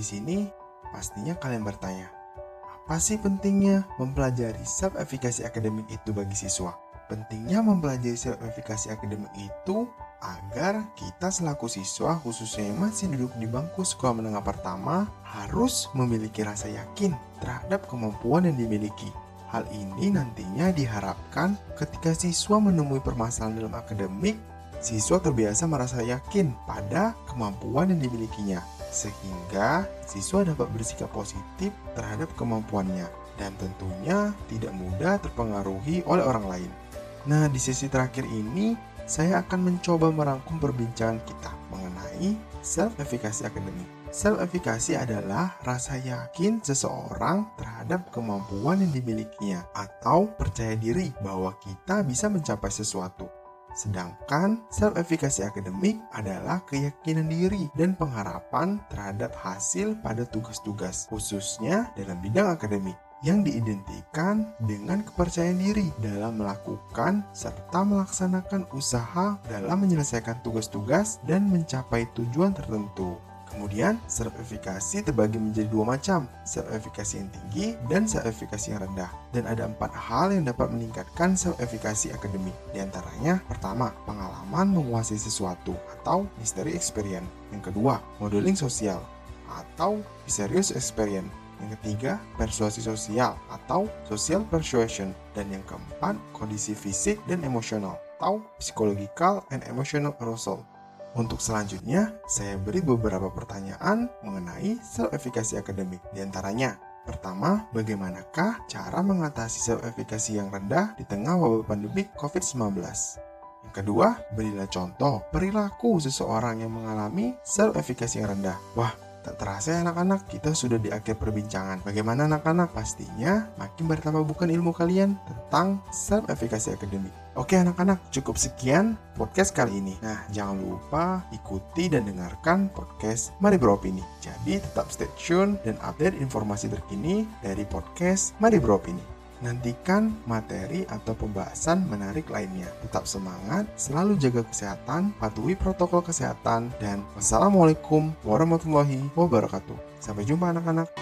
di sini pastinya kalian bertanya, apa sih pentingnya mempelajari self-efficacy akademik itu bagi siswa? Pentingnya mempelajari self-efficacy akademik itu agar kita selaku siswa khususnya yang masih duduk di bangku sekolah menengah pertama harus memiliki rasa yakin terhadap kemampuan yang dimiliki. Hal ini nantinya diharapkan ketika siswa menemui permasalahan dalam akademik siswa terbiasa merasa yakin pada kemampuan yang dimilikinya, sehingga siswa dapat bersikap positif terhadap kemampuannya dan tentunya tidak mudah terpengaruhi oleh orang lain. Nah, di sesi terakhir ini saya akan mencoba merangkum perbincangan kita mengenai self-efficacy akademik. Self-efficacy adalah rasa yakin seseorang terhadap kemampuan yang dimilikinya atau percaya diri bahwa kita bisa mencapai sesuatu. Sedangkan self-efficacy akademik adalah keyakinan diri dan pengharapan terhadap hasil pada tugas-tugas, khususnya dalam bidang akademik yang diidentikan dengan kepercayaan diri dalam melakukan serta melaksanakan usaha dalam menyelesaikan tugas-tugas dan mencapai tujuan tertentu. Kemudian, self-efficacy terbagi menjadi dua macam, self-efficacy yang tinggi dan self-efficacy yang rendah. Dan ada empat hal yang dapat meningkatkan self-efficacy akademik. Di antaranya, pertama, pengalaman menguasai sesuatu atau mystery experience. Yang kedua, modeling sosial atau serious experience. Yang ketiga, persuasi sosial atau social persuasion. Dan yang keempat, kondisi fisik dan emosional atau psychological and emotional arousal. Untuk selanjutnya, saya beri beberapa pertanyaan mengenai self-efficacy akademik. Di antaranya, pertama, bagaimanakah cara mengatasi self-efficacy yang rendah di tengah wabah pandemi COVID-19? Yang kedua, berilah contoh perilaku seseorang yang mengalami self-efficacy yang rendah. Wah, Tak terasa ya anak-anak, kita sudah di akhir perbincangan. Bagaimana anak-anak? Pastinya makin bertambah bukan ilmu kalian tentang self-efficacy akademik. Oke anak-anak, cukup sekian podcast kali ini. Nah, jangan lupa ikuti dan dengarkan podcast Mari Beropini. Jadi tetap stay tune dan update informasi terkini dari podcast Mari Beropini. Nantikan materi atau pembahasan menarik lainnya. Tetap semangat, selalu jaga kesehatan, patuhi protokol kesehatan, dan wassalamualaikum warahmatullahi wabarakatuh. Sampai jumpa anak-anak.